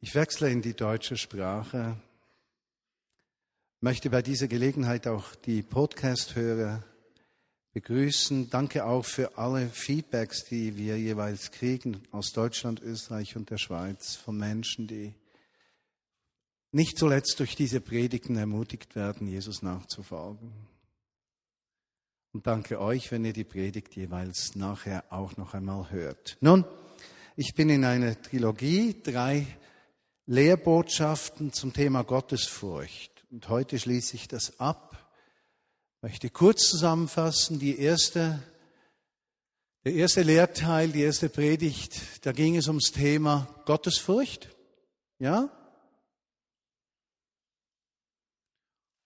Ich wechsle in die deutsche Sprache, möchte bei dieser Gelegenheit auch die Podcast-Hörer begrüßen. Danke auch für alle Feedbacks, die wir jeweils kriegen aus Deutschland, Österreich und der Schweiz von Menschen, die nicht zuletzt durch diese Predigten ermutigt werden, Jesus nachzufolgen. Und danke euch, wenn ihr die Predigt jeweils nachher auch noch einmal hört. Nun, ich bin in einer Trilogie, drei Lehrbotschaften zum Thema Gottesfurcht. Und heute schließe ich das ab. Ich möchte kurz zusammenfassen. Die erste, der erste Lehrteil, die erste Predigt, da ging es ums Thema Gottesfurcht. Ja?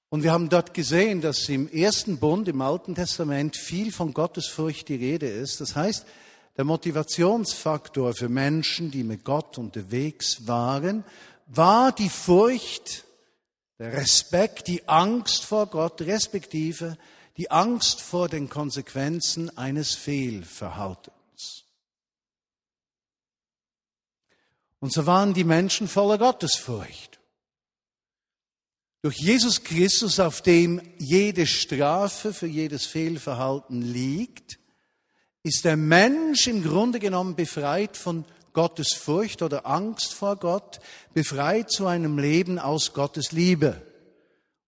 Und wir haben dort gesehen, dass im ersten Bund, im Alten Testament, viel von Gottesfurcht die Rede ist. Das heißt, der Motivationsfaktor für Menschen, die mit Gott unterwegs waren, war die Furcht, der Respekt, die Angst vor Gott, respektive die Angst vor den Konsequenzen eines Fehlverhaltens. Und so waren die Menschen voller Gottesfurcht. Durch Jesus Christus, auf dem jede Strafe für jedes Fehlverhalten liegt, ist der Mensch im Grunde genommen befreit von Gottes Furcht oder Angst vor Gott, befreit zu einem Leben aus Gottes Liebe.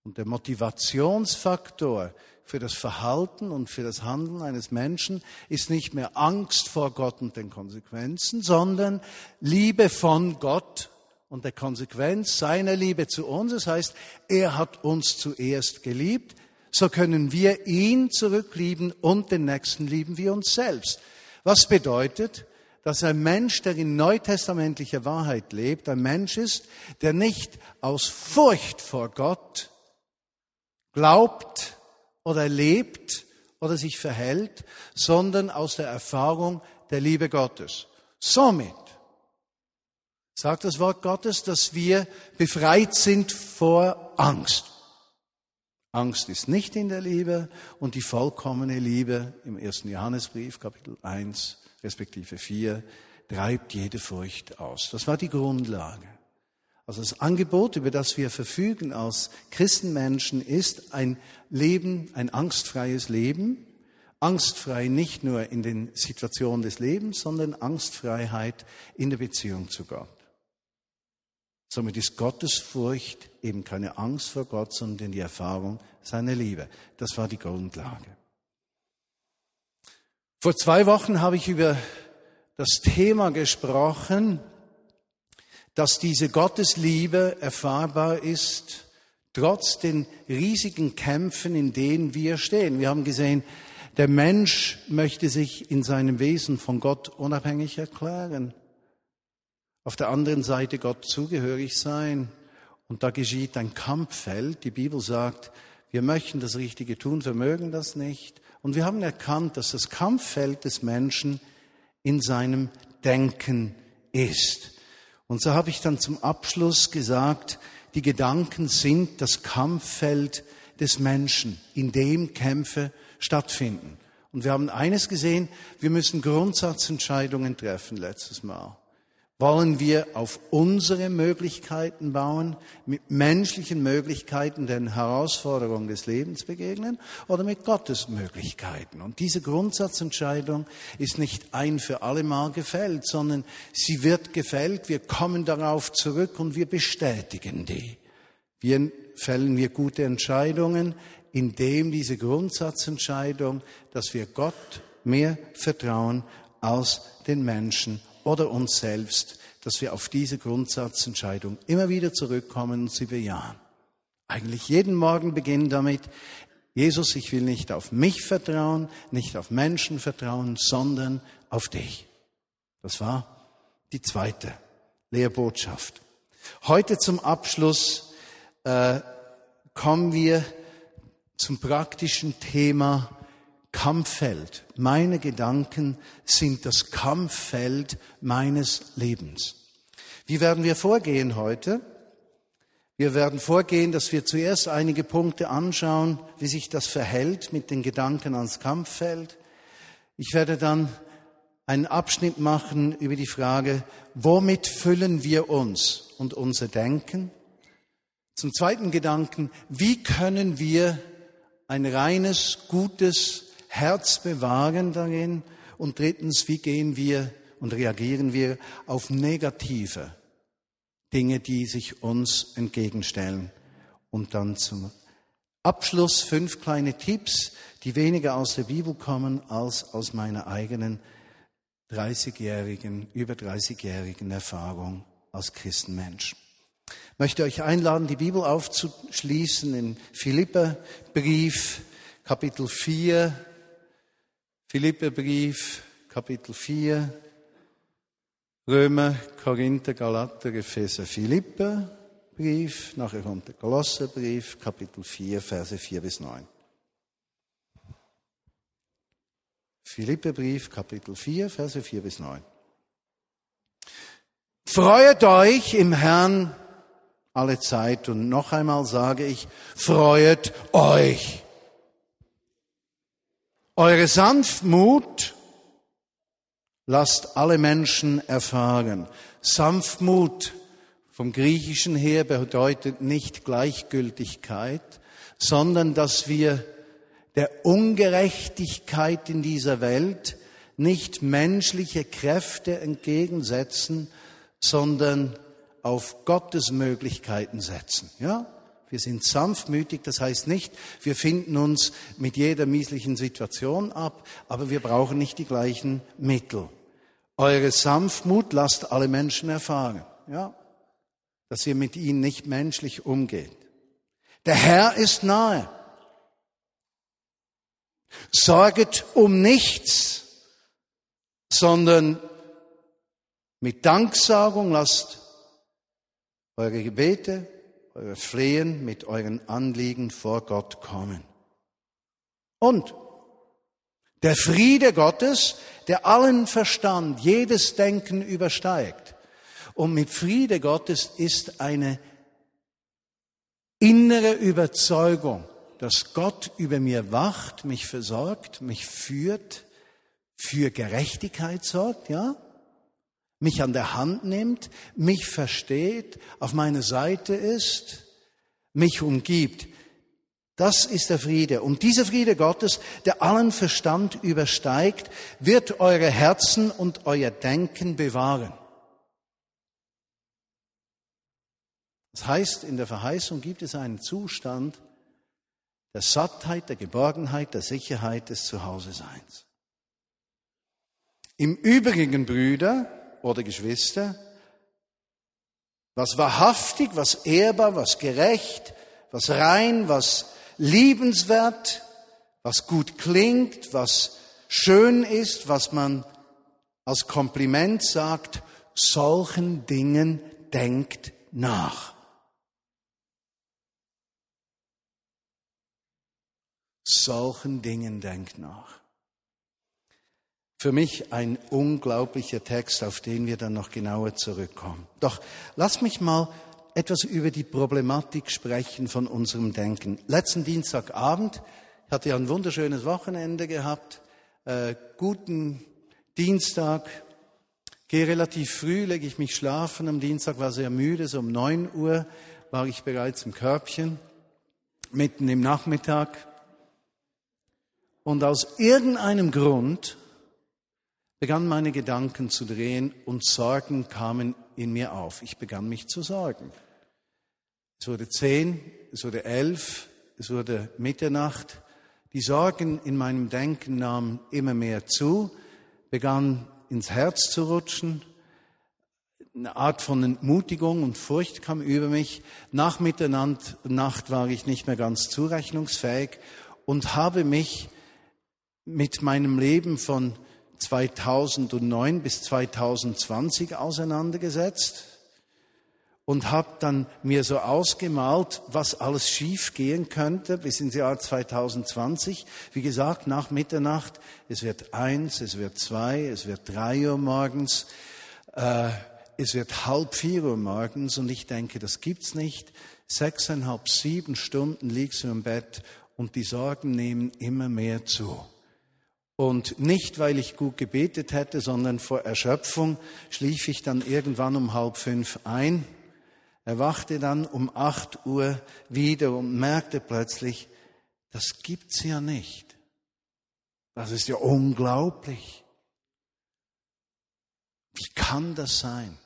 Und der Motivationsfaktor für das Verhalten und für das Handeln eines Menschen ist nicht mehr Angst vor Gott und den Konsequenzen, sondern Liebe von Gott und der Konsequenz seiner Liebe zu uns. Das heißt, er hat uns zuerst geliebt, so können wir ihn zurücklieben und den Nächsten lieben wie uns selbst. Was bedeutet, dass ein Mensch, der in neutestamentlicher Wahrheit lebt, ein Mensch ist, der nicht aus Furcht vor Gott glaubt oder lebt oder sich verhält, sondern aus der Erfahrung der Liebe Gottes. Somit sagt das Wort Gottes, dass wir befreit sind vor Angst. Angst ist nicht in der Liebe und die vollkommene Liebe im ersten Johannesbrief, Kapitel 1, respektive 4, treibt jede Furcht aus. Das war die Grundlage. Also das Angebot, über das wir verfügen als Christenmenschen, ist ein Leben, ein angstfreies Leben. Angstfrei nicht nur in den Situationen des Lebens, sondern Angstfreiheit in der Beziehung zu Gott. Somit ist Gottesfurcht eben keine Angst vor Gott, sondern die Erfahrung seiner Liebe. Das war die Grundlage. Vor zwei Wochen habe ich über das Thema gesprochen, dass diese Gottesliebe erfahrbar ist, trotz den riesigen Kämpfen, in denen wir stehen. Wir haben gesehen, der Mensch möchte sich in seinem Wesen von Gott unabhängig erklären auf der anderen Seite Gott zugehörig sein. Und da geschieht ein Kampffeld. Die Bibel sagt, wir möchten das Richtige tun, vermögen das nicht. Und wir haben erkannt, dass das Kampffeld des Menschen in seinem Denken ist. Und so habe ich dann zum Abschluss gesagt, die Gedanken sind das Kampffeld des Menschen, in dem Kämpfe stattfinden. Und wir haben eines gesehen, wir müssen Grundsatzentscheidungen treffen letztes Mal. Wollen wir auf unsere Möglichkeiten bauen, mit menschlichen Möglichkeiten den Herausforderungen des Lebens begegnen oder mit Gottes Möglichkeiten? Und diese Grundsatzentscheidung ist nicht ein für alle Mal gefällt, sondern sie wird gefällt, wir kommen darauf zurück und wir bestätigen die. Wir fällen wir gute Entscheidungen, indem diese Grundsatzentscheidung, dass wir Gott mehr vertrauen als den Menschen oder uns selbst, dass wir auf diese Grundsatzentscheidung immer wieder zurückkommen und sie bejahen. Eigentlich jeden Morgen beginnen damit, Jesus, ich will nicht auf mich vertrauen, nicht auf Menschen vertrauen, sondern auf dich. Das war die zweite Lehrbotschaft. Heute zum Abschluss äh, kommen wir zum praktischen Thema Kampffeld. Meine Gedanken sind das Kampffeld meines Lebens. Wie werden wir vorgehen heute? Wir werden vorgehen, dass wir zuerst einige Punkte anschauen, wie sich das verhält mit den Gedanken ans Kampffeld. Ich werde dann einen Abschnitt machen über die Frage, womit füllen wir uns? und unser Denken. Zum zweiten Gedanken, wie können wir ein reines, gutes Herz bewahren darin? Und drittens, wie gehen wir und reagieren wir auf negative Dinge, die sich uns entgegenstellen? Und dann zum Abschluss fünf kleine Tipps, die weniger aus der Bibel kommen als aus meiner eigenen 30-jährigen, über 30-jährigen Erfahrung als Christenmensch. Ich möchte euch einladen, die Bibel aufzuschließen im Philipperbrief, Kapitel 4. Philipperbrief, Kapitel 4. Römer, Korinther, Galater, Epheser, Philipperbrief, nachher kommt der Kolosserbrief, Kapitel 4, Verse 4 bis 9. Philipperbrief, Kapitel 4, Verse 4 bis 9. Freuet euch im Herrn alle Zeit und noch einmal sage ich, freuet euch. Eure Sanftmut lasst alle Menschen erfahren. Sanftmut vom Griechischen her bedeutet nicht Gleichgültigkeit, sondern dass wir der Ungerechtigkeit in dieser Welt nicht menschliche Kräfte entgegensetzen, sondern auf Gottes Möglichkeiten setzen. Ja? Wir sind sanftmütig, das heißt nicht, wir finden uns mit jeder mieslichen Situation ab, aber wir brauchen nicht die gleichen Mittel. Eure Sanftmut lasst alle Menschen erfahren, ja? dass ihr mit ihnen nicht menschlich umgeht. Der Herr ist nahe. Sorget um nichts, sondern mit Danksagung lasst eure Gebete, eure Flehen mit euren Anliegen vor Gott kommen. Und der Friede Gottes, der allen Verstand, jedes Denken übersteigt. Und mit Friede Gottes ist eine innere Überzeugung, dass Gott über mir wacht, mich versorgt, mich führt, für Gerechtigkeit sorgt, ja? Mich an der Hand nimmt, mich versteht, auf meiner Seite ist, mich umgibt. Das ist der Friede. Und dieser Friede Gottes, der allen Verstand übersteigt, wird eure Herzen und euer Denken bewahren. Das heißt, in der Verheißung gibt es einen Zustand, der Sattheit, der Geborgenheit, der Sicherheit des Zuhause-Seins. Im Übrigen, Brüder oder Geschwister, was wahrhaftig, was ehrbar, was gerecht, was rein, was liebenswert, was gut klingt, was schön ist, was man als Kompliment sagt, solchen Dingen denkt nach. solchen Dingen denkt nach. Für mich ein unglaublicher Text, auf den wir dann noch genauer zurückkommen. Doch lass mich mal etwas über die Problematik sprechen von unserem Denken. Letzten Dienstagabend hatte ja ein wunderschönes Wochenende gehabt, äh, guten Dienstag, gehe relativ früh, lege ich mich schlafen. Am Dienstag war sehr müde, so um neun Uhr war ich bereits im Körbchen, mitten im Nachmittag. Und aus irgendeinem Grund begannen meine Gedanken zu drehen und Sorgen kamen in mir auf. Ich begann mich zu sorgen. Es wurde zehn, es wurde elf, es wurde Mitternacht. Die Sorgen in meinem Denken nahmen immer mehr zu, begannen ins Herz zu rutschen. Eine Art von Entmutigung und Furcht kam über mich. Nach Mitternacht war ich nicht mehr ganz zurechnungsfähig und habe mich mit meinem Leben von 2009 bis 2020 auseinandergesetzt und habe dann mir so ausgemalt, was alles schief gehen könnte bis ins Jahr 2020. Wie gesagt, nach Mitternacht, es wird eins, es wird zwei, es wird drei Uhr morgens, äh, es wird halb vier Uhr morgens und ich denke, das gibt's nicht. Sechseinhalb, sieben Stunden liegst du im Bett und die Sorgen nehmen immer mehr zu. Und nicht, weil ich gut gebetet hätte, sondern vor Erschöpfung schlief ich dann irgendwann um halb fünf ein Er wachte dann um acht Uhr wieder und merkte plötzlich, das gibt's ja nicht. Das ist ja unglaublich. Wie kann das sein?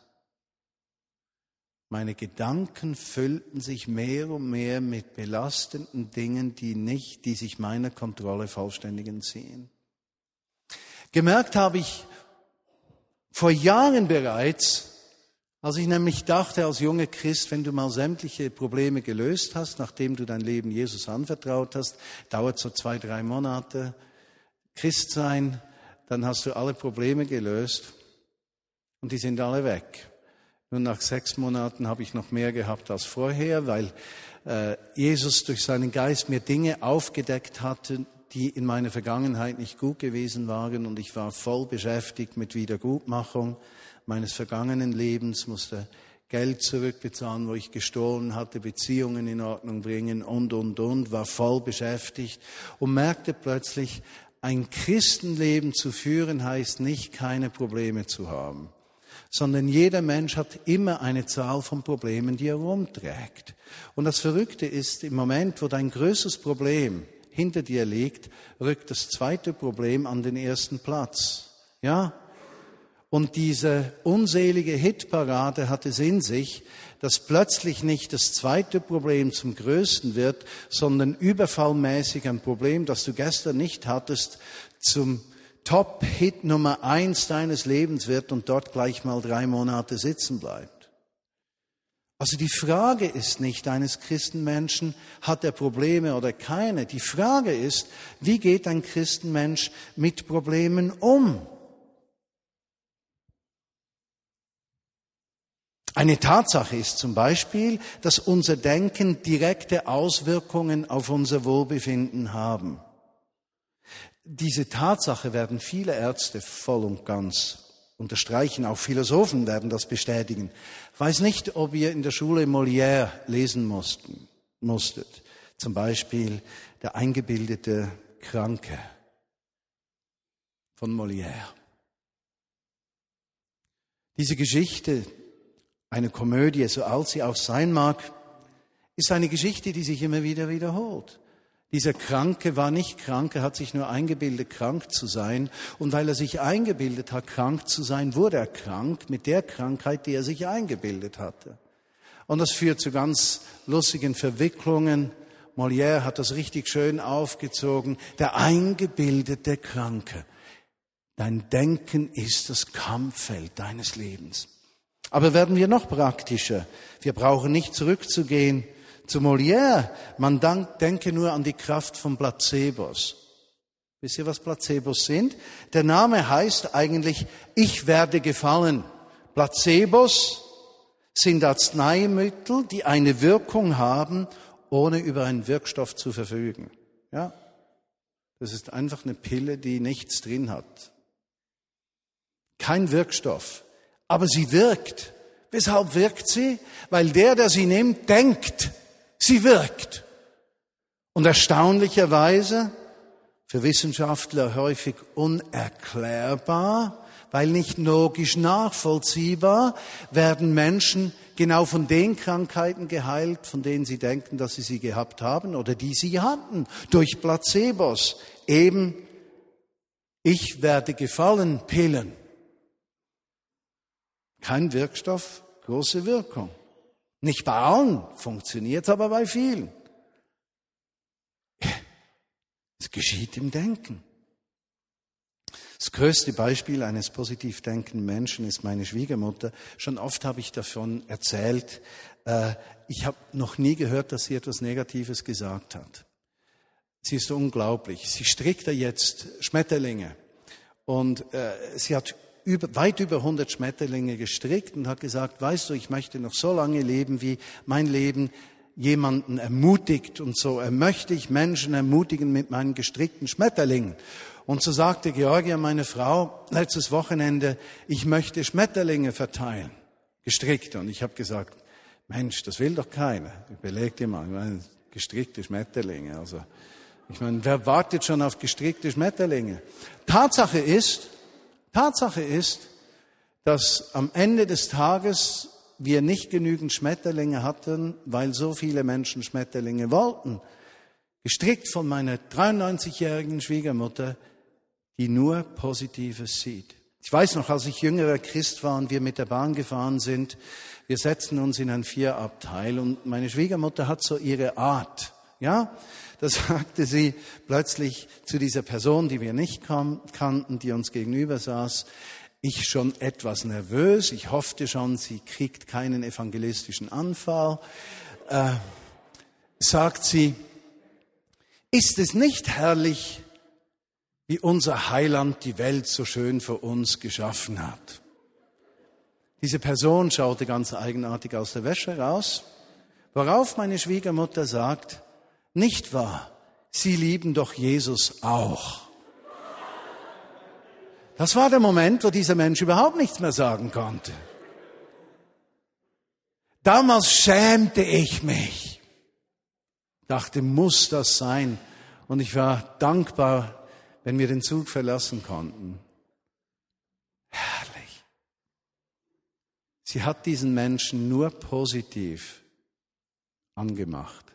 Meine Gedanken füllten sich mehr und mehr mit belastenden Dingen, die nicht, die sich meiner Kontrolle vollständig entziehen. Gemerkt habe ich vor Jahren bereits, als ich nämlich dachte als junger Christ, wenn du mal sämtliche Probleme gelöst hast, nachdem du dein Leben Jesus anvertraut hast, dauert so zwei, drei Monate, Christ sein, dann hast du alle Probleme gelöst und die sind alle weg. Nun nach sechs Monaten habe ich noch mehr gehabt als vorher, weil äh, Jesus durch seinen Geist mir Dinge aufgedeckt hatte, die in meiner Vergangenheit nicht gut gewesen waren und ich war voll beschäftigt mit Wiedergutmachung meines vergangenen Lebens, musste Geld zurückbezahlen, wo ich gestohlen hatte, Beziehungen in Ordnung bringen und, und, und, war voll beschäftigt und merkte plötzlich, ein Christenleben zu führen heißt nicht, keine Probleme zu haben sondern jeder Mensch hat immer eine Zahl von Problemen, die er rumträgt. Und das Verrückte ist, im Moment, wo dein größtes Problem hinter dir liegt, rückt das zweite Problem an den ersten Platz. Ja? Und diese unselige Hitparade hat es in sich, dass plötzlich nicht das zweite Problem zum größten wird, sondern überfallmäßig ein Problem, das du gestern nicht hattest, zum Top-Hit Nummer eins deines Lebens wird und dort gleich mal drei Monate sitzen bleibt. Also die Frage ist nicht eines Christenmenschen, hat er Probleme oder keine. Die Frage ist, wie geht ein Christenmensch mit Problemen um? Eine Tatsache ist zum Beispiel, dass unser Denken direkte Auswirkungen auf unser Wohlbefinden haben. Diese Tatsache werden viele Ärzte voll und ganz unterstreichen, auch Philosophen werden das bestätigen. Ich weiß nicht, ob ihr in der Schule Molière lesen mussten, musstet. Zum Beispiel der eingebildete Kranke von Molière. Diese Geschichte, eine Komödie, so alt sie auch sein mag, ist eine Geschichte, die sich immer wieder wiederholt. Dieser Kranke war nicht krank, er hat sich nur eingebildet, krank zu sein. Und weil er sich eingebildet hat, krank zu sein, wurde er krank mit der Krankheit, die er sich eingebildet hatte. Und das führt zu ganz lustigen Verwicklungen. Molière hat das richtig schön aufgezogen. Der eingebildete Kranke. Dein Denken ist das Kampffeld deines Lebens. Aber werden wir noch praktischer. Wir brauchen nicht zurückzugehen zu Molière, man denke nur an die Kraft von Placebos. Wisst ihr, was Placebos sind? Der Name heißt eigentlich, ich werde gefallen. Placebos sind Arzneimittel, die eine Wirkung haben, ohne über einen Wirkstoff zu verfügen. Ja? Das ist einfach eine Pille, die nichts drin hat. Kein Wirkstoff. Aber sie wirkt. Weshalb wirkt sie? Weil der, der sie nimmt, denkt, Sie wirkt. Und erstaunlicherweise, für Wissenschaftler häufig unerklärbar, weil nicht logisch nachvollziehbar, werden Menschen genau von den Krankheiten geheilt, von denen sie denken, dass sie sie gehabt haben oder die sie hatten, durch Placebos. Eben, ich werde gefallen, Pillen. Kein Wirkstoff, große Wirkung. Nicht bei allen funktioniert aber bei vielen. Es geschieht im Denken. Das größte Beispiel eines positiv denkenden Menschen ist meine Schwiegermutter. Schon oft habe ich davon erzählt. Äh, ich habe noch nie gehört, dass sie etwas Negatives gesagt hat. Sie ist unglaublich. Sie strickt da jetzt Schmetterlinge. Und äh, sie hat über, weit über 100 Schmetterlinge gestrickt und hat gesagt, weißt du, ich möchte noch so lange leben, wie mein Leben jemanden ermutigt und so er möchte ich Menschen ermutigen mit meinen gestrickten Schmetterlingen. Und so sagte Georgia, meine Frau, letztes Wochenende, ich möchte Schmetterlinge verteilen, gestrickte. Und ich habe gesagt, Mensch, das will doch keiner. Überleg dir mal, ich meine, gestrickte Schmetterlinge. Also, ich meine, wer wartet schon auf gestrickte Schmetterlinge? Tatsache ist, Tatsache ist, dass am Ende des Tages wir nicht genügend Schmetterlinge hatten, weil so viele Menschen Schmetterlinge wollten. Gestrickt von meiner 93-jährigen Schwiegermutter, die nur Positives sieht. Ich weiß noch, als ich jüngerer Christ war und wir mit der Bahn gefahren sind, wir setzten uns in ein Vierabteil und meine Schwiegermutter hat so ihre Art. Ja, da sagte sie plötzlich zu dieser Person, die wir nicht kannten, die uns gegenüber saß, ich schon etwas nervös, ich hoffte schon, sie kriegt keinen evangelistischen Anfall, äh, sagt sie, ist es nicht herrlich, wie unser Heiland die Welt so schön für uns geschaffen hat? Diese Person schaute ganz eigenartig aus der Wäsche raus, worauf meine Schwiegermutter sagt, nicht wahr, Sie lieben doch Jesus auch. Das war der Moment, wo dieser Mensch überhaupt nichts mehr sagen konnte. Damals schämte ich mich, dachte, muss das sein? Und ich war dankbar, wenn wir den Zug verlassen konnten. Herrlich. Sie hat diesen Menschen nur positiv angemacht.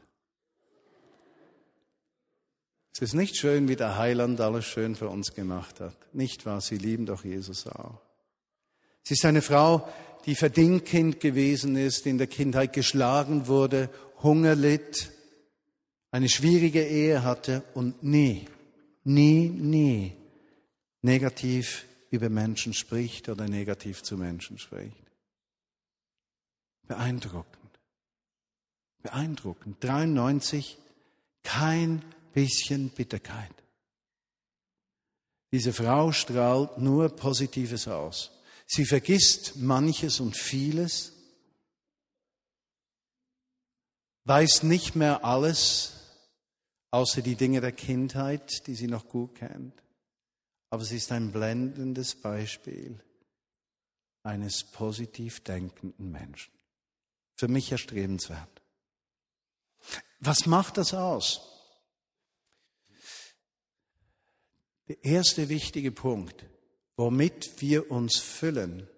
Es ist nicht schön, wie der Heiland alles schön für uns gemacht hat. Nicht wahr? Sie lieben doch Jesus auch. Sie ist eine Frau, die Verdingkind gewesen ist, in der Kindheit geschlagen wurde, Hunger litt, eine schwierige Ehe hatte und nie, nie, nie negativ über Menschen spricht oder negativ zu Menschen spricht. Beeindruckend. Beeindruckend. 93, kein bisschen Bitterkeit. Diese Frau strahlt nur Positives aus. Sie vergisst manches und vieles, weiß nicht mehr alles, außer die Dinge der Kindheit, die sie noch gut kennt. Aber sie ist ein blendendes Beispiel eines positiv denkenden Menschen. Für mich erstrebenswert. Was macht das aus? Der erste wichtige Punkt, womit wir uns füllen,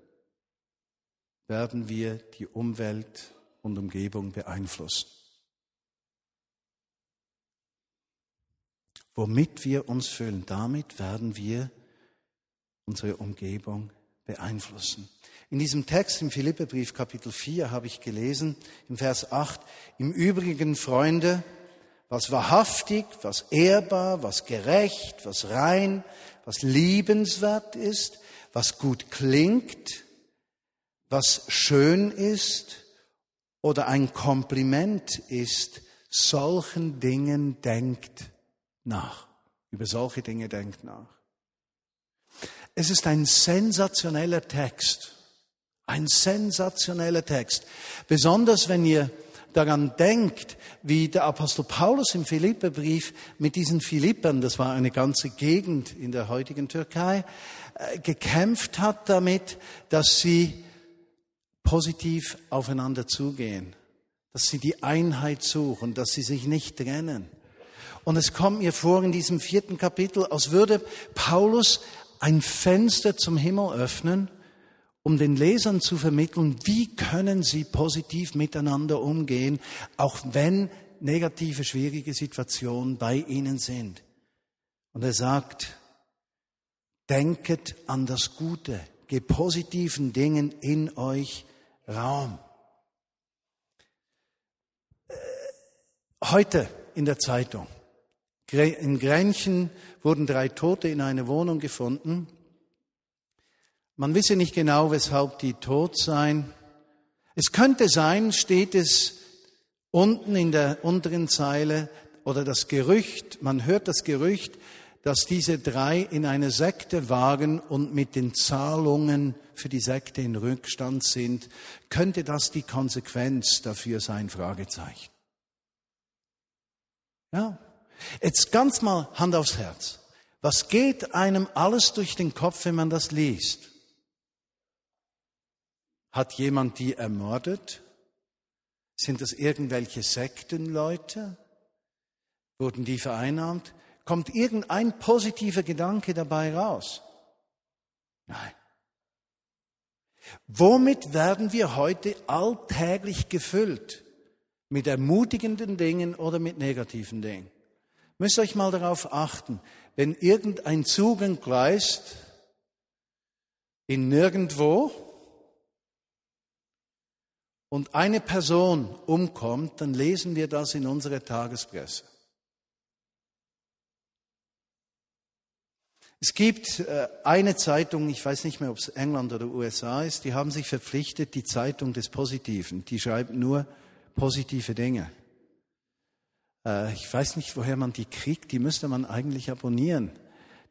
werden wir die Umwelt und Umgebung beeinflussen. Womit wir uns füllen, damit werden wir unsere Umgebung beeinflussen. In diesem Text im Philipperbrief Kapitel 4 habe ich gelesen, im Vers 8, im Übrigen, Freunde, was wahrhaftig, was ehrbar, was gerecht, was rein, was liebenswert ist, was gut klingt, was schön ist oder ein Kompliment ist, solchen Dingen denkt nach. Über solche Dinge denkt nach. Es ist ein sensationeller Text. Ein sensationeller Text. Besonders wenn ihr daran denkt, wie der Apostel Paulus im Philipperbrief mit diesen Philippern, das war eine ganze Gegend in der heutigen Türkei, äh, gekämpft hat damit, dass sie positiv aufeinander zugehen, dass sie die Einheit suchen, dass sie sich nicht trennen. Und es kommt mir vor in diesem vierten Kapitel, als würde Paulus ein Fenster zum Himmel öffnen um den Lesern zu vermitteln, wie können sie positiv miteinander umgehen, auch wenn negative, schwierige Situationen bei ihnen sind. Und er sagt, denket an das Gute, gebt positiven Dingen in euch Raum. Äh, heute in der Zeitung. In Grenchen wurden drei Tote in einer Wohnung gefunden. Man wisse nicht genau, weshalb die tot seien. Es könnte sein, steht es unten in der unteren Zeile oder das Gerücht, man hört das Gerücht, dass diese drei in eine Sekte waren und mit den Zahlungen für die Sekte in Rückstand sind. Könnte das die Konsequenz dafür sein? Fragezeichen. Ja. Jetzt ganz mal Hand aufs Herz. Was geht einem alles durch den Kopf, wenn man das liest? Hat jemand die ermordet? Sind das irgendwelche Sektenleute? Wurden die vereinnahmt? Kommt irgendein positiver Gedanke dabei raus? Nein. Womit werden wir heute alltäglich gefüllt? Mit ermutigenden Dingen oder mit negativen Dingen? Müsst euch mal darauf achten, wenn irgendein Zug entgleist in nirgendwo und eine Person umkommt, dann lesen wir das in unserer Tagespresse. Es gibt äh, eine Zeitung, ich weiß nicht mehr, ob es England oder USA ist, die haben sich verpflichtet, die Zeitung des Positiven, die schreibt nur positive Dinge. Äh, ich weiß nicht, woher man die kriegt, die müsste man eigentlich abonnieren.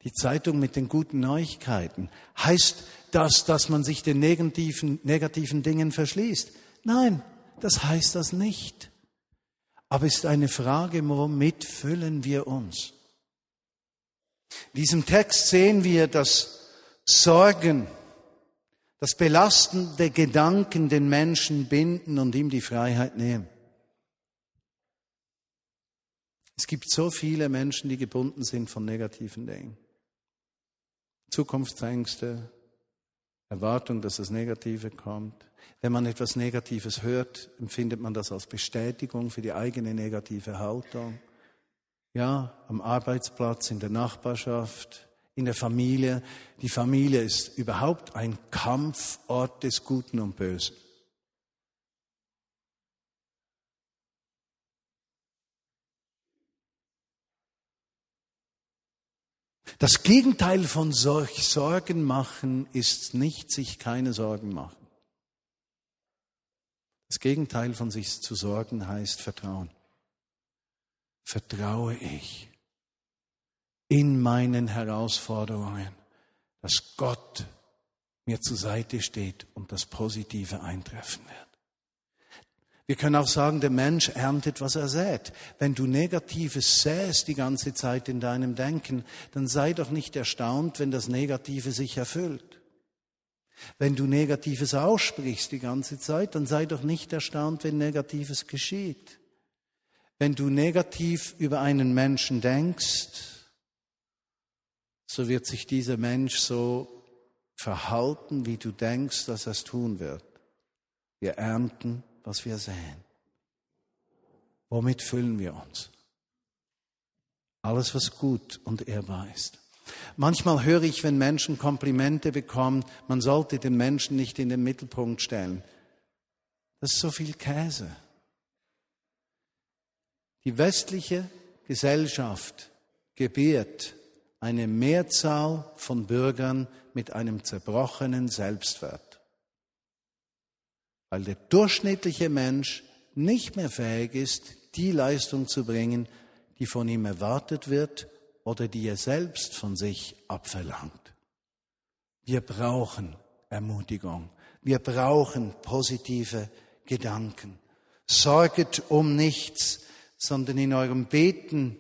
Die Zeitung mit den guten Neuigkeiten. Heißt das, dass man sich den negativen, negativen Dingen verschließt? Nein, das heißt das nicht. Aber es ist eine Frage, womit füllen wir uns? In diesem Text sehen wir, dass Sorgen, das Belasten der Gedanken den Menschen binden und ihm die Freiheit nehmen. Es gibt so viele Menschen, die gebunden sind von negativen Dingen. Zukunftsängste, Erwartung, dass das Negative kommt. Wenn man etwas Negatives hört, empfindet man das als Bestätigung für die eigene negative Haltung. Ja, am Arbeitsplatz, in der Nachbarschaft, in der Familie. Die Familie ist überhaupt ein Kampfort des Guten und Bösen. Das Gegenteil von solch Sorgen machen ist nicht sich keine Sorgen machen. Das Gegenteil von sich zu sorgen heißt Vertrauen vertraue ich in meinen Herausforderungen, dass Gott mir zur Seite steht und das Positive eintreffen wird. Wir können auch sagen, der Mensch erntet, was er sät. Wenn du Negatives säst die ganze Zeit in deinem Denken, dann sei doch nicht erstaunt, wenn das Negative sich erfüllt. Wenn du Negatives aussprichst die ganze Zeit, dann sei doch nicht erstaunt, wenn Negatives geschieht. Wenn du negativ über einen Menschen denkst, so wird sich dieser Mensch so verhalten, wie du denkst, dass er es tun wird. Wir ernten, was wir säen. Womit füllen wir uns? Alles, was gut und ehrbar ist. Manchmal höre ich, wenn Menschen Komplimente bekommen, man sollte den Menschen nicht in den Mittelpunkt stellen. Das ist so viel Käse. Die westliche Gesellschaft gebiert eine Mehrzahl von Bürgern mit einem zerbrochenen Selbstwert, weil der durchschnittliche Mensch nicht mehr fähig ist, die Leistung zu bringen, die von ihm erwartet wird oder die er selbst von sich abverlangt. Wir brauchen Ermutigung. Wir brauchen positive Gedanken. Sorget um nichts, sondern in eurem Beten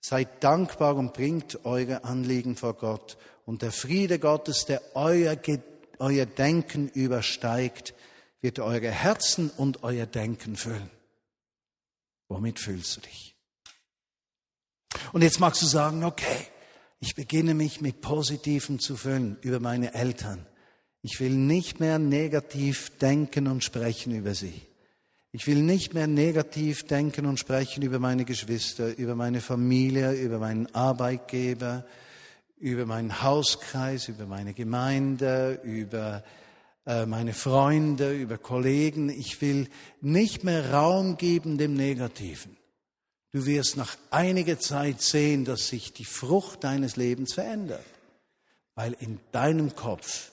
seid dankbar und bringt eure Anliegen vor Gott. Und der Friede Gottes, der euer, euer Denken übersteigt, wird eure Herzen und euer Denken füllen. Womit fühlst du dich? Und jetzt magst du sagen, okay, ich beginne mich mit Positivem zu füllen über meine Eltern. Ich will nicht mehr negativ denken und sprechen über sie. Ich will nicht mehr negativ denken und sprechen über meine Geschwister, über meine Familie, über meinen Arbeitgeber, über meinen Hauskreis, über meine Gemeinde, über äh, meine Freunde, über Kollegen. Ich will nicht mehr Raum geben dem Negativen. Du wirst nach einiger Zeit sehen, dass sich die Frucht deines Lebens verändert, weil in deinem Kopf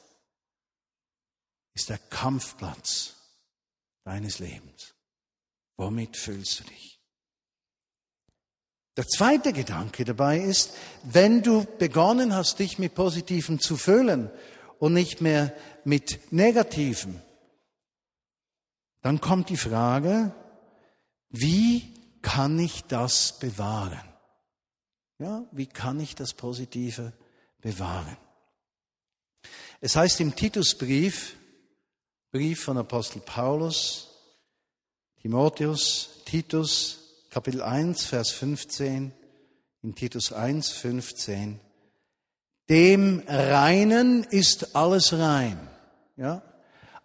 ist der Kampfplatz deines Lebens. Womit fühlst du dich? Der zweite Gedanke dabei ist, wenn du begonnen hast, dich mit Positivem zu füllen und nicht mehr mit Negativem, dann kommt die Frage, wie kann ich das bewahren? Ja, wie kann ich das Positive bewahren? Es heißt im Titusbrief, Brief von Apostel Paulus, Timotheus, Titus, Kapitel 1, Vers 15, in Titus 1, 15. Dem Reinen ist alles rein. Ja?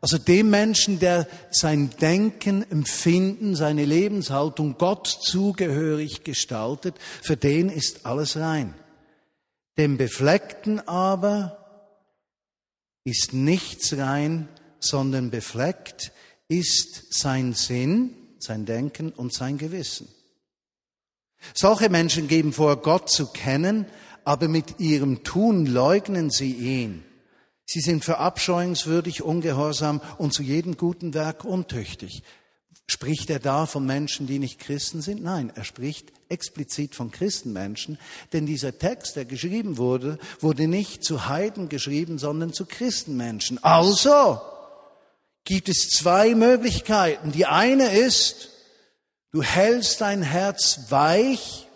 Also dem Menschen, der sein Denken, Empfinden, seine Lebenshaltung Gott zugehörig gestaltet, für den ist alles rein. Dem Befleckten aber ist nichts rein, sondern befleckt ist sein Sinn, sein Denken und sein Gewissen. Solche Menschen geben vor, Gott zu kennen, aber mit ihrem Tun leugnen sie ihn. Sie sind verabscheuungswürdig, ungehorsam und zu jedem guten Werk untüchtig. Spricht er da von Menschen, die nicht Christen sind? Nein, er spricht explizit von Christenmenschen, denn dieser Text, der geschrieben wurde, wurde nicht zu Heiden geschrieben, sondern zu Christenmenschen. Also gibt es zwei Möglichkeiten. Die eine ist, du hältst dein Herz weich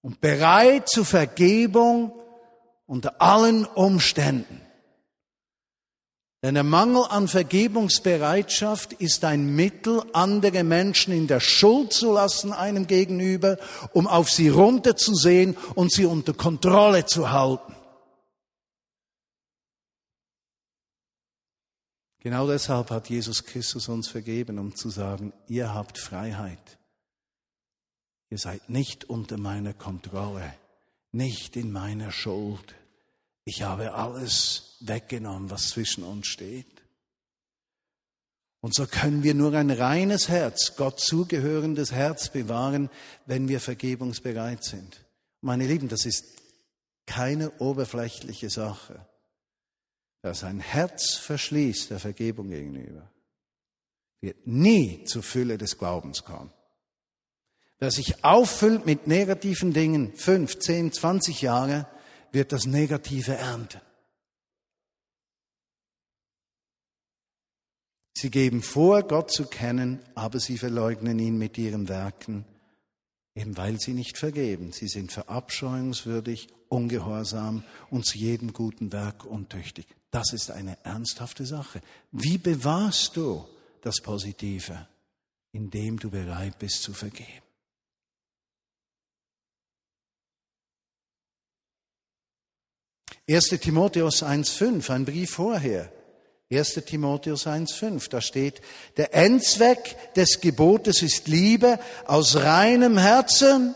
und bereit zur Vergebung unter allen Umständen. Denn der Mangel an Vergebungsbereitschaft ist ein Mittel, andere Menschen in der Schuld zu lassen einem gegenüber, um auf sie runterzusehen und sie unter Kontrolle zu halten. Genau deshalb hat Jesus Christus uns vergeben, um zu sagen, ihr habt Freiheit. Ihr seid nicht unter meiner Kontrolle nicht in meiner Schuld. Ich habe alles weggenommen, was zwischen uns steht. Und so können wir nur ein reines Herz, Gott zugehörendes Herz bewahren, wenn wir vergebungsbereit sind. Meine Lieben, das ist keine oberflächliche Sache. Wer sein Herz verschließt der Vergebung gegenüber, wird nie zur Fülle des Glaubens kommen. Wer sich auffüllt mit negativen Dingen, fünf, zehn, zwanzig Jahre, wird das Negative ernten. Sie geben vor, Gott zu kennen, aber sie verleugnen ihn mit ihren Werken, eben weil sie nicht vergeben. Sie sind verabscheuungswürdig, ungehorsam und zu jedem guten Werk untüchtig. Das ist eine ernsthafte Sache. Wie bewahrst du das Positive, indem du bereit bist zu vergeben? 1. Timotheus 1.5, ein Brief vorher. 1. Timotheus 1.5, da steht, der Endzweck des Gebotes ist Liebe aus reinem Herzen.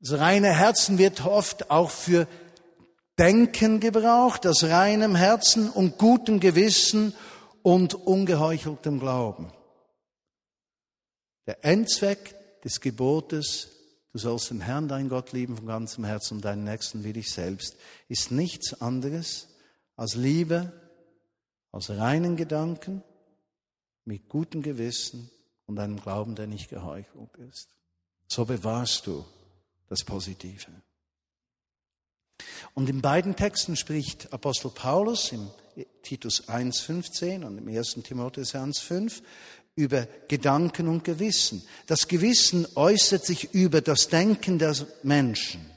Das reine Herzen wird oft auch für Denken gebraucht, aus reinem Herzen und gutem Gewissen und ungeheucheltem Glauben. Der Endzweck des Gebotes Du sollst den Herrn, dein Gott, lieben von ganzem Herzen und deinen Nächsten wie dich selbst, ist nichts anderes als Liebe aus reinen Gedanken, mit gutem Gewissen und einem Glauben, der nicht geheuchelt ist. So bewahrst du das Positive. Und in beiden Texten spricht Apostel Paulus im Titus 1,15 und im 1. Timotheus 1,5 über Gedanken und Gewissen. Das Gewissen äußert sich über das Denken der Menschen.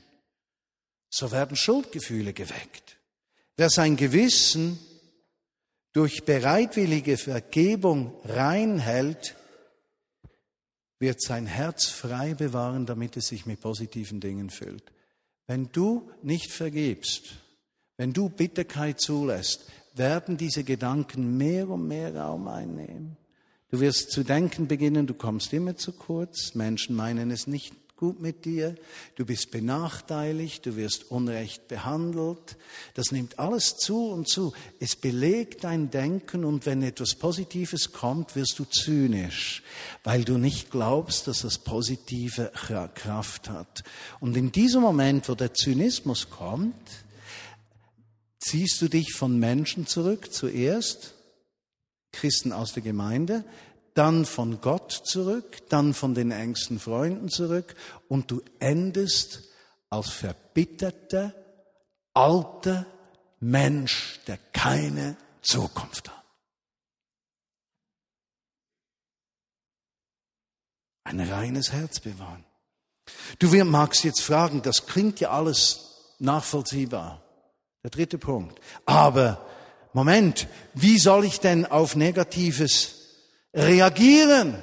So werden Schuldgefühle geweckt. Wer sein Gewissen durch bereitwillige Vergebung reinhält, wird sein Herz frei bewahren, damit es sich mit positiven Dingen füllt. Wenn du nicht vergibst, wenn du Bitterkeit zulässt, werden diese Gedanken mehr und mehr Raum einnehmen. Du wirst zu denken beginnen, du kommst immer zu kurz, Menschen meinen es nicht gut mit dir, du bist benachteiligt, du wirst unrecht behandelt. Das nimmt alles zu und zu. Es belegt dein Denken und wenn etwas Positives kommt, wirst du zynisch, weil du nicht glaubst, dass das Positive Kraft hat. Und in diesem Moment, wo der Zynismus kommt, ziehst du dich von Menschen zurück zuerst Christen aus der Gemeinde, dann von Gott zurück, dann von den engsten Freunden zurück und du endest als verbitterter, alter Mensch, der keine Zukunft hat. Ein reines Herz bewahren. Du magst jetzt fragen, das klingt ja alles nachvollziehbar. Der dritte Punkt. Aber Moment, wie soll ich denn auf Negatives reagieren?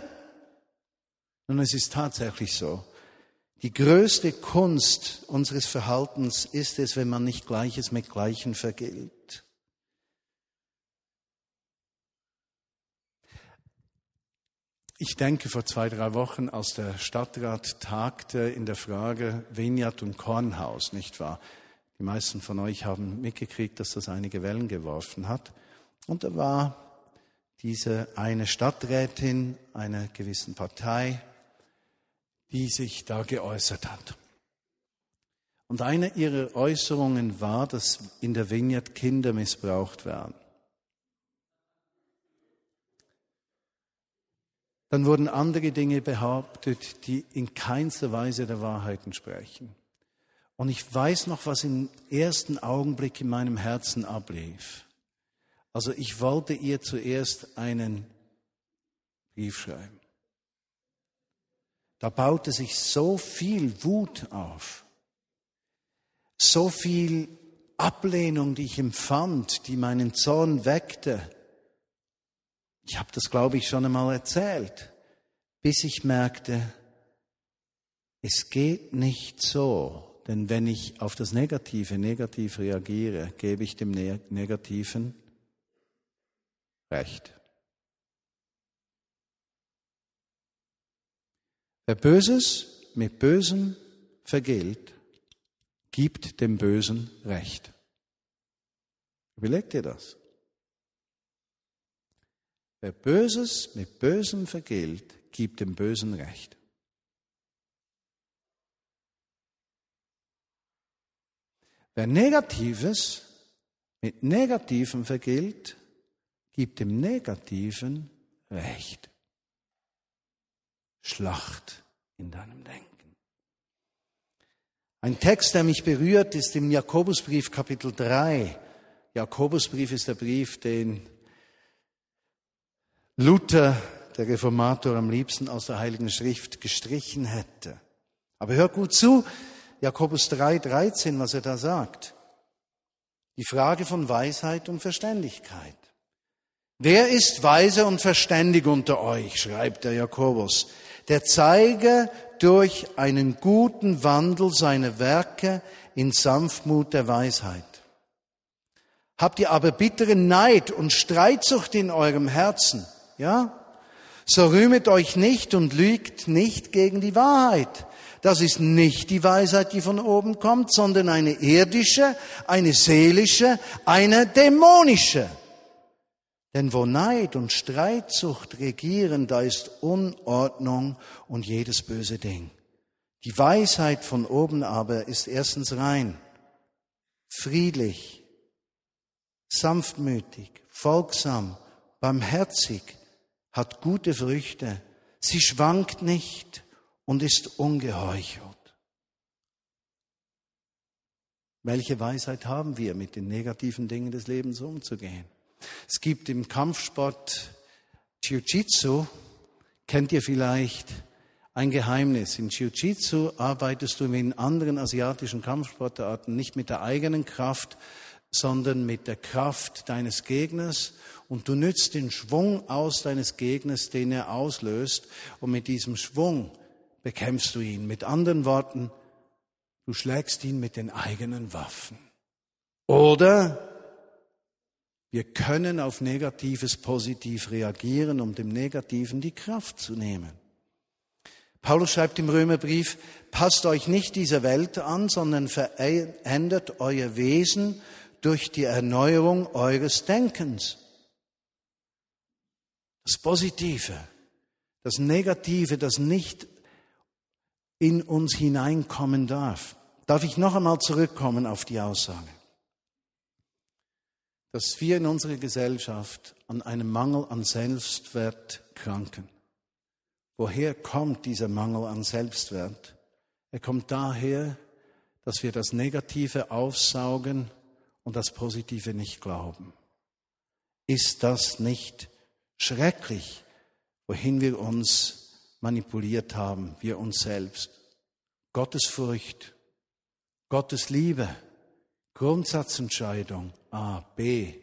Nun, es ist tatsächlich so. Die größte Kunst unseres Verhaltens ist es, wenn man nicht Gleiches mit Gleichen vergilt. Ich denke, vor zwei, drei Wochen, als der Stadtrat tagte in der Frage Vignat und Kornhaus, nicht wahr? Die meisten von euch haben mitgekriegt, dass das einige Wellen geworfen hat. Und da war diese eine Stadträtin einer gewissen Partei, die sich da geäußert hat. Und eine ihrer Äußerungen war, dass in der Vineyard Kinder missbraucht werden. Dann wurden andere Dinge behauptet, die in keinster Weise der Wahrheit entsprechen. Und ich weiß noch, was im ersten Augenblick in meinem Herzen ablief. Also ich wollte ihr zuerst einen Brief schreiben. Da baute sich so viel Wut auf, so viel Ablehnung, die ich empfand, die meinen Zorn weckte. Ich habe das, glaube ich, schon einmal erzählt, bis ich merkte, es geht nicht so, denn wenn ich auf das Negative negativ reagiere, gebe ich dem Negativen Recht. Wer Böses mit Bösem vergilt, gibt dem Bösen Recht. Überlegt ihr das? Wer Böses mit Bösem vergilt, gibt dem Bösen Recht. Wer Negatives mit Negativem vergilt, gibt dem Negativen Recht. Schlacht in deinem Denken. Ein Text, der mich berührt, ist im Jakobusbrief Kapitel 3. Jakobusbrief ist der Brief, den Luther, der Reformator, am liebsten aus der Heiligen Schrift gestrichen hätte. Aber hört gut zu, Jakobus 3, 13, was er da sagt. Die Frage von Weisheit und Verständigkeit. Wer ist weise und verständig unter euch, schreibt der Jakobus der zeige durch einen guten Wandel seine Werke in Sanftmut der Weisheit. Habt ihr aber bitteren Neid und Streitsucht in eurem Herzen, ja? So rühmet euch nicht und lügt nicht gegen die Wahrheit. Das ist nicht die Weisheit, die von oben kommt, sondern eine irdische, eine seelische, eine dämonische. Denn wo Neid und Streitsucht regieren, da ist Unordnung und jedes böse Ding. Die Weisheit von oben aber ist erstens rein, friedlich, sanftmütig, folgsam, barmherzig, hat gute Früchte, sie schwankt nicht und ist ungeheuchelt. Welche Weisheit haben wir, mit den negativen Dingen des Lebens umzugehen? Es gibt im Kampfsport Jiu-Jitsu, kennt ihr vielleicht ein Geheimnis. In Jiu-Jitsu arbeitest du wie in anderen asiatischen Kampfsportarten nicht mit der eigenen Kraft, sondern mit der Kraft deines Gegners und du nützt den Schwung aus deines Gegners, den er auslöst und mit diesem Schwung bekämpfst du ihn. Mit anderen Worten, du schlägst ihn mit den eigenen Waffen. Oder wir können auf Negatives positiv reagieren, um dem Negativen die Kraft zu nehmen. Paulus schreibt im Römerbrief, passt euch nicht dieser Welt an, sondern verändert euer Wesen durch die Erneuerung eures Denkens. Das Positive, das Negative, das nicht in uns hineinkommen darf. Darf ich noch einmal zurückkommen auf die Aussage? dass wir in unserer Gesellschaft an einem Mangel an Selbstwert kranken. Woher kommt dieser Mangel an Selbstwert? Er kommt daher, dass wir das Negative aufsaugen und das Positive nicht glauben. Ist das nicht schrecklich, wohin wir uns manipuliert haben, wir uns selbst? Gottes Furcht, Gottes Liebe, Grundsatzentscheidung A, B,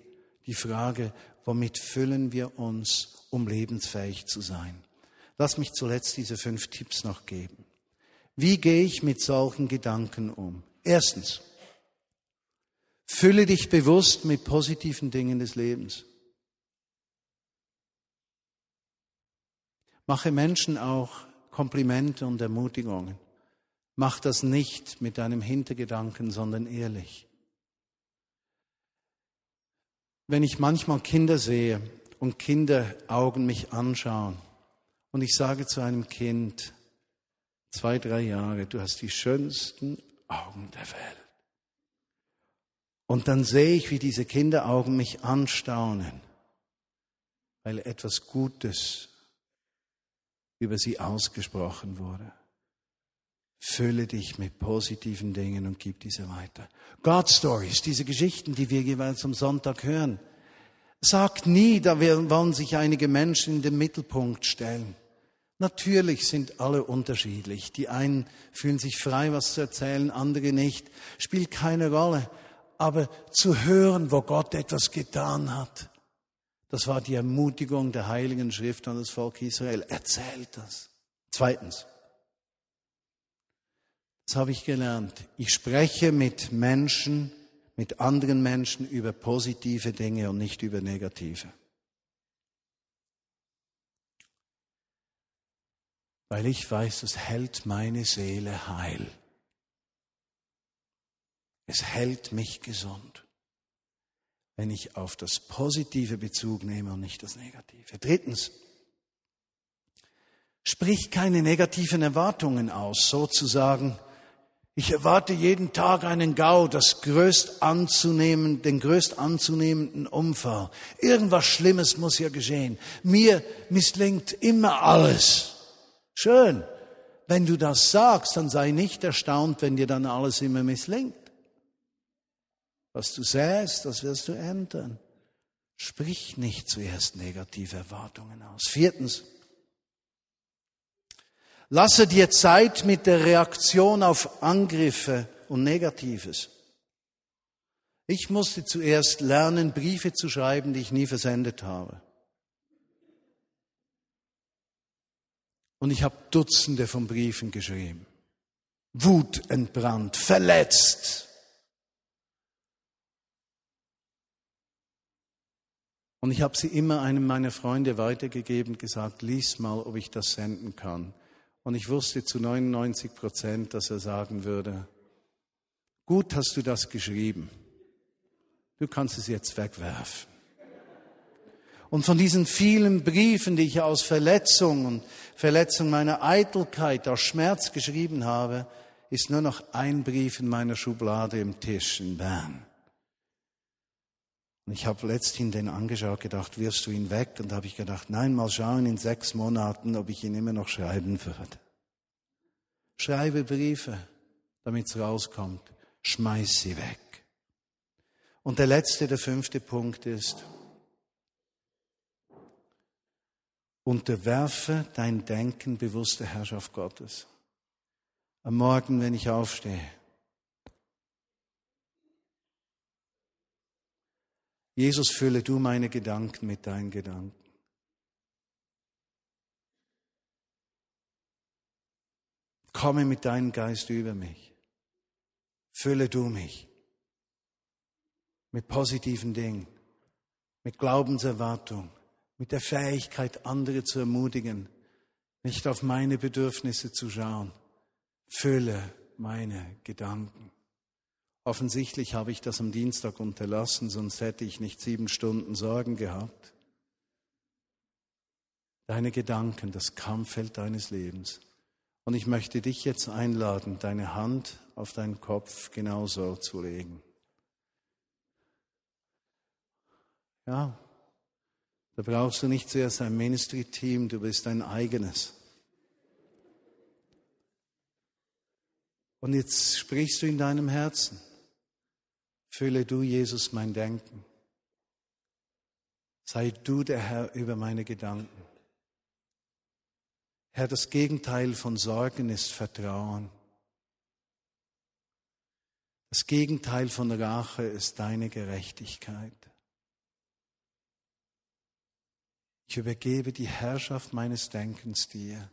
die Frage, womit füllen wir uns, um lebensfähig zu sein. Lass mich zuletzt diese fünf Tipps noch geben. Wie gehe ich mit solchen Gedanken um? Erstens, fülle dich bewusst mit positiven Dingen des Lebens. Mache Menschen auch Komplimente und Ermutigungen. Mach das nicht mit deinem Hintergedanken, sondern ehrlich. Wenn ich manchmal Kinder sehe und Kinderaugen mich anschauen und ich sage zu einem Kind, zwei, drei Jahre, du hast die schönsten Augen der Welt. Und dann sehe ich, wie diese Kinderaugen mich anstaunen, weil etwas Gutes über sie ausgesprochen wurde. Fülle dich mit positiven Dingen und gib diese weiter. God Stories, diese Geschichten, die wir jeweils am Sonntag hören. Sagt nie, da wollen sich einige Menschen in den Mittelpunkt stellen. Natürlich sind alle unterschiedlich. Die einen fühlen sich frei, was zu erzählen, andere nicht. Spielt keine Rolle. Aber zu hören, wo Gott etwas getan hat, das war die Ermutigung der Heiligen Schrift an das Volk Israel. Erzählt das. Zweitens. Das habe ich gelernt. Ich spreche mit Menschen, mit anderen Menschen über positive Dinge und nicht über negative. Weil ich weiß, es hält meine Seele heil. Es hält mich gesund, wenn ich auf das Positive Bezug nehme und nicht das Negative. Drittens, sprich keine negativen Erwartungen aus, sozusagen, ich erwarte jeden Tag einen Gau, das größt anzunehmen, den größt anzunehmenden Unfall. Irgendwas Schlimmes muss ja geschehen. Mir misslingt immer alles. Schön. Wenn du das sagst, dann sei nicht erstaunt, wenn dir dann alles immer misslingt. Was du säst, das wirst du ernten. Sprich nicht zuerst negative Erwartungen aus. Viertens. Lasse dir Zeit mit der Reaktion auf Angriffe und Negatives. Ich musste zuerst lernen, Briefe zu schreiben, die ich nie versendet habe. Und ich habe Dutzende von Briefen geschrieben. Wut entbrannt, verletzt. Und ich habe sie immer einem meiner Freunde weitergegeben, gesagt, lies mal, ob ich das senden kann. Und ich wusste zu 99 Prozent, dass er sagen würde, gut hast du das geschrieben. Du kannst es jetzt wegwerfen. Und von diesen vielen Briefen, die ich aus Verletzung und Verletzung meiner Eitelkeit, aus Schmerz geschrieben habe, ist nur noch ein Brief in meiner Schublade im Tisch in Bern. Und ich habe letzthin den angeschaut, gedacht, wirst du ihn weg? Und da habe ich gedacht, nein, mal schauen in sechs Monaten, ob ich ihn immer noch schreiben würde. Schreibe Briefe, damit es rauskommt. Schmeiß sie weg. Und der letzte, der fünfte Punkt ist, unterwerfe dein Denken bewusster Herrschaft Gottes. Am Morgen, wenn ich aufstehe, Jesus, fülle du meine Gedanken mit deinen Gedanken. Komme mit deinem Geist über mich. Fülle du mich mit positiven Dingen, mit Glaubenserwartung, mit der Fähigkeit, andere zu ermutigen, nicht auf meine Bedürfnisse zu schauen. Fülle meine Gedanken. Offensichtlich habe ich das am Dienstag unterlassen, sonst hätte ich nicht sieben Stunden Sorgen gehabt. Deine Gedanken, das Kampffeld deines Lebens. Und ich möchte dich jetzt einladen, deine Hand auf deinen Kopf genauso zu legen. Ja, da brauchst du nicht zuerst ein Ministry-Team, du bist dein eigenes. Und jetzt sprichst du in deinem Herzen. Fülle du, Jesus, mein Denken. Sei du der Herr über meine Gedanken. Herr, das Gegenteil von Sorgen ist Vertrauen. Das Gegenteil von Rache ist deine Gerechtigkeit. Ich übergebe die Herrschaft meines Denkens dir.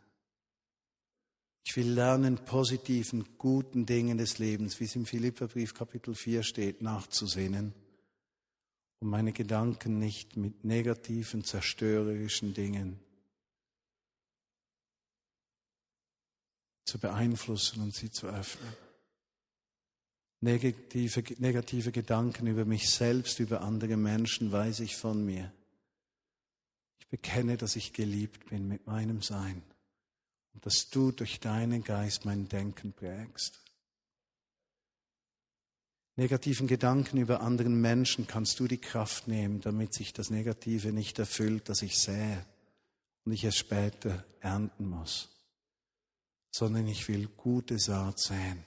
Ich will lernen, positiven, guten Dingen des Lebens, wie es im Philipperbrief Kapitel 4 steht, nachzusehnen, um meine Gedanken nicht mit negativen, zerstörerischen Dingen zu beeinflussen und sie zu öffnen. Negative, negative Gedanken über mich selbst, über andere Menschen weiß ich von mir. Ich bekenne, dass ich geliebt bin mit meinem Sein und dass du durch deinen Geist mein Denken prägst. Negativen Gedanken über anderen Menschen kannst du die Kraft nehmen, damit sich das Negative nicht erfüllt, das ich sähe und ich es später ernten muss, sondern ich will gute Saat säen,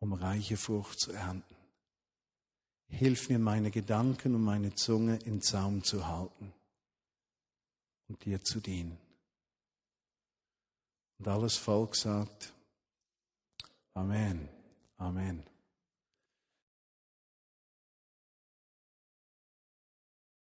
um reiche Frucht zu ernten. Hilf mir, meine Gedanken und meine Zunge in Zaum zu halten und dir zu dienen. Und alles Volk sagt, Amen, Amen.